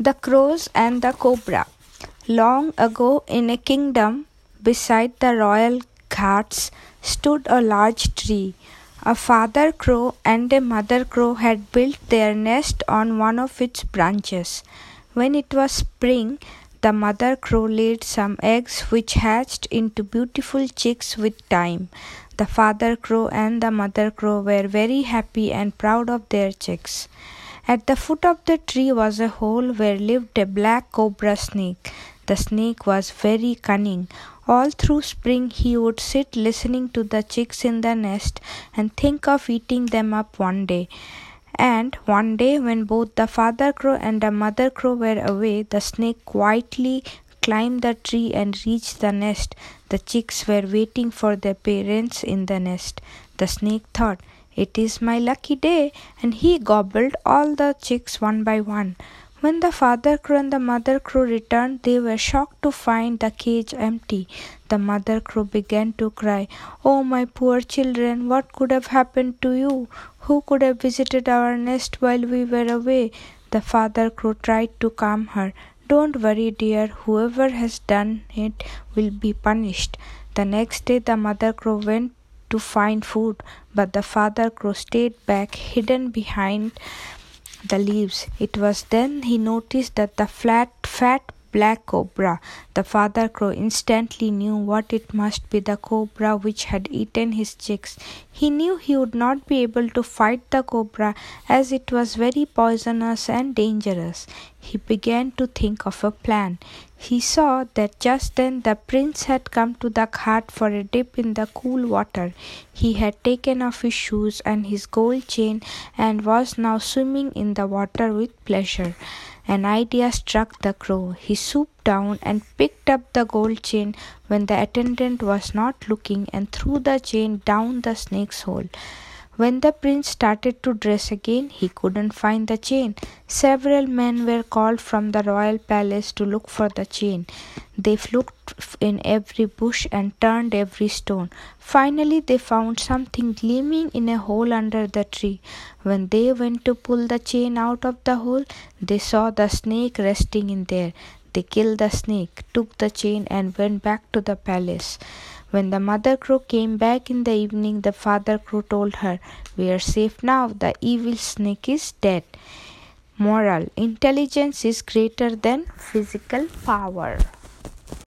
The Crows and the Cobra. Long ago, in a kingdom beside the royal ghats, stood a large tree. A father crow and a mother crow had built their nest on one of its branches. When it was spring, the mother crow laid some eggs which hatched into beautiful chicks with time. The father crow and the mother crow were very happy and proud of their chicks. At the foot of the tree was a hole where lived a black cobra snake. The snake was very cunning. All through spring he would sit listening to the chicks in the nest and think of eating them up one day. And one day, when both the father crow and the mother crow were away, the snake quietly climbed the tree and reached the nest. The chicks were waiting for their parents in the nest. The snake thought, it is my lucky day, and he gobbled all the chicks one by one. When the father crow and the mother crow returned, they were shocked to find the cage empty. The mother crow began to cry, Oh, my poor children, what could have happened to you? Who could have visited our nest while we were away? The father crow tried to calm her. Don't worry, dear, whoever has done it will be punished. The next day, the mother crow went to find food, but the father crow stayed back, hidden behind the leaves. It was then he noticed that the flat, fat black cobra. The father crow instantly knew what it must be the cobra which had eaten his chicks. He knew he would not be able to fight the cobra as it was very poisonous and dangerous. He began to think of a plan. He saw that just then the prince had come to the ghat for a dip in the cool water. He had taken off his shoes and his gold chain and was now swimming in the water with pleasure. An idea struck the crow. He swooped down and picked up the gold chain when the attendant was not looking and threw the chain down the snake's hole. When the prince started to dress again, he couldn't find the chain. Several men were called from the royal palace to look for the chain. They looked in every bush and turned every stone. Finally, they found something gleaming in a hole under the tree. When they went to pull the chain out of the hole, they saw the snake resting in there. They killed the snake, took the chain, and went back to the palace. When the mother crow came back in the evening, the father crow told her, We are safe now, the evil snake is dead. Moral Intelligence is greater than physical power.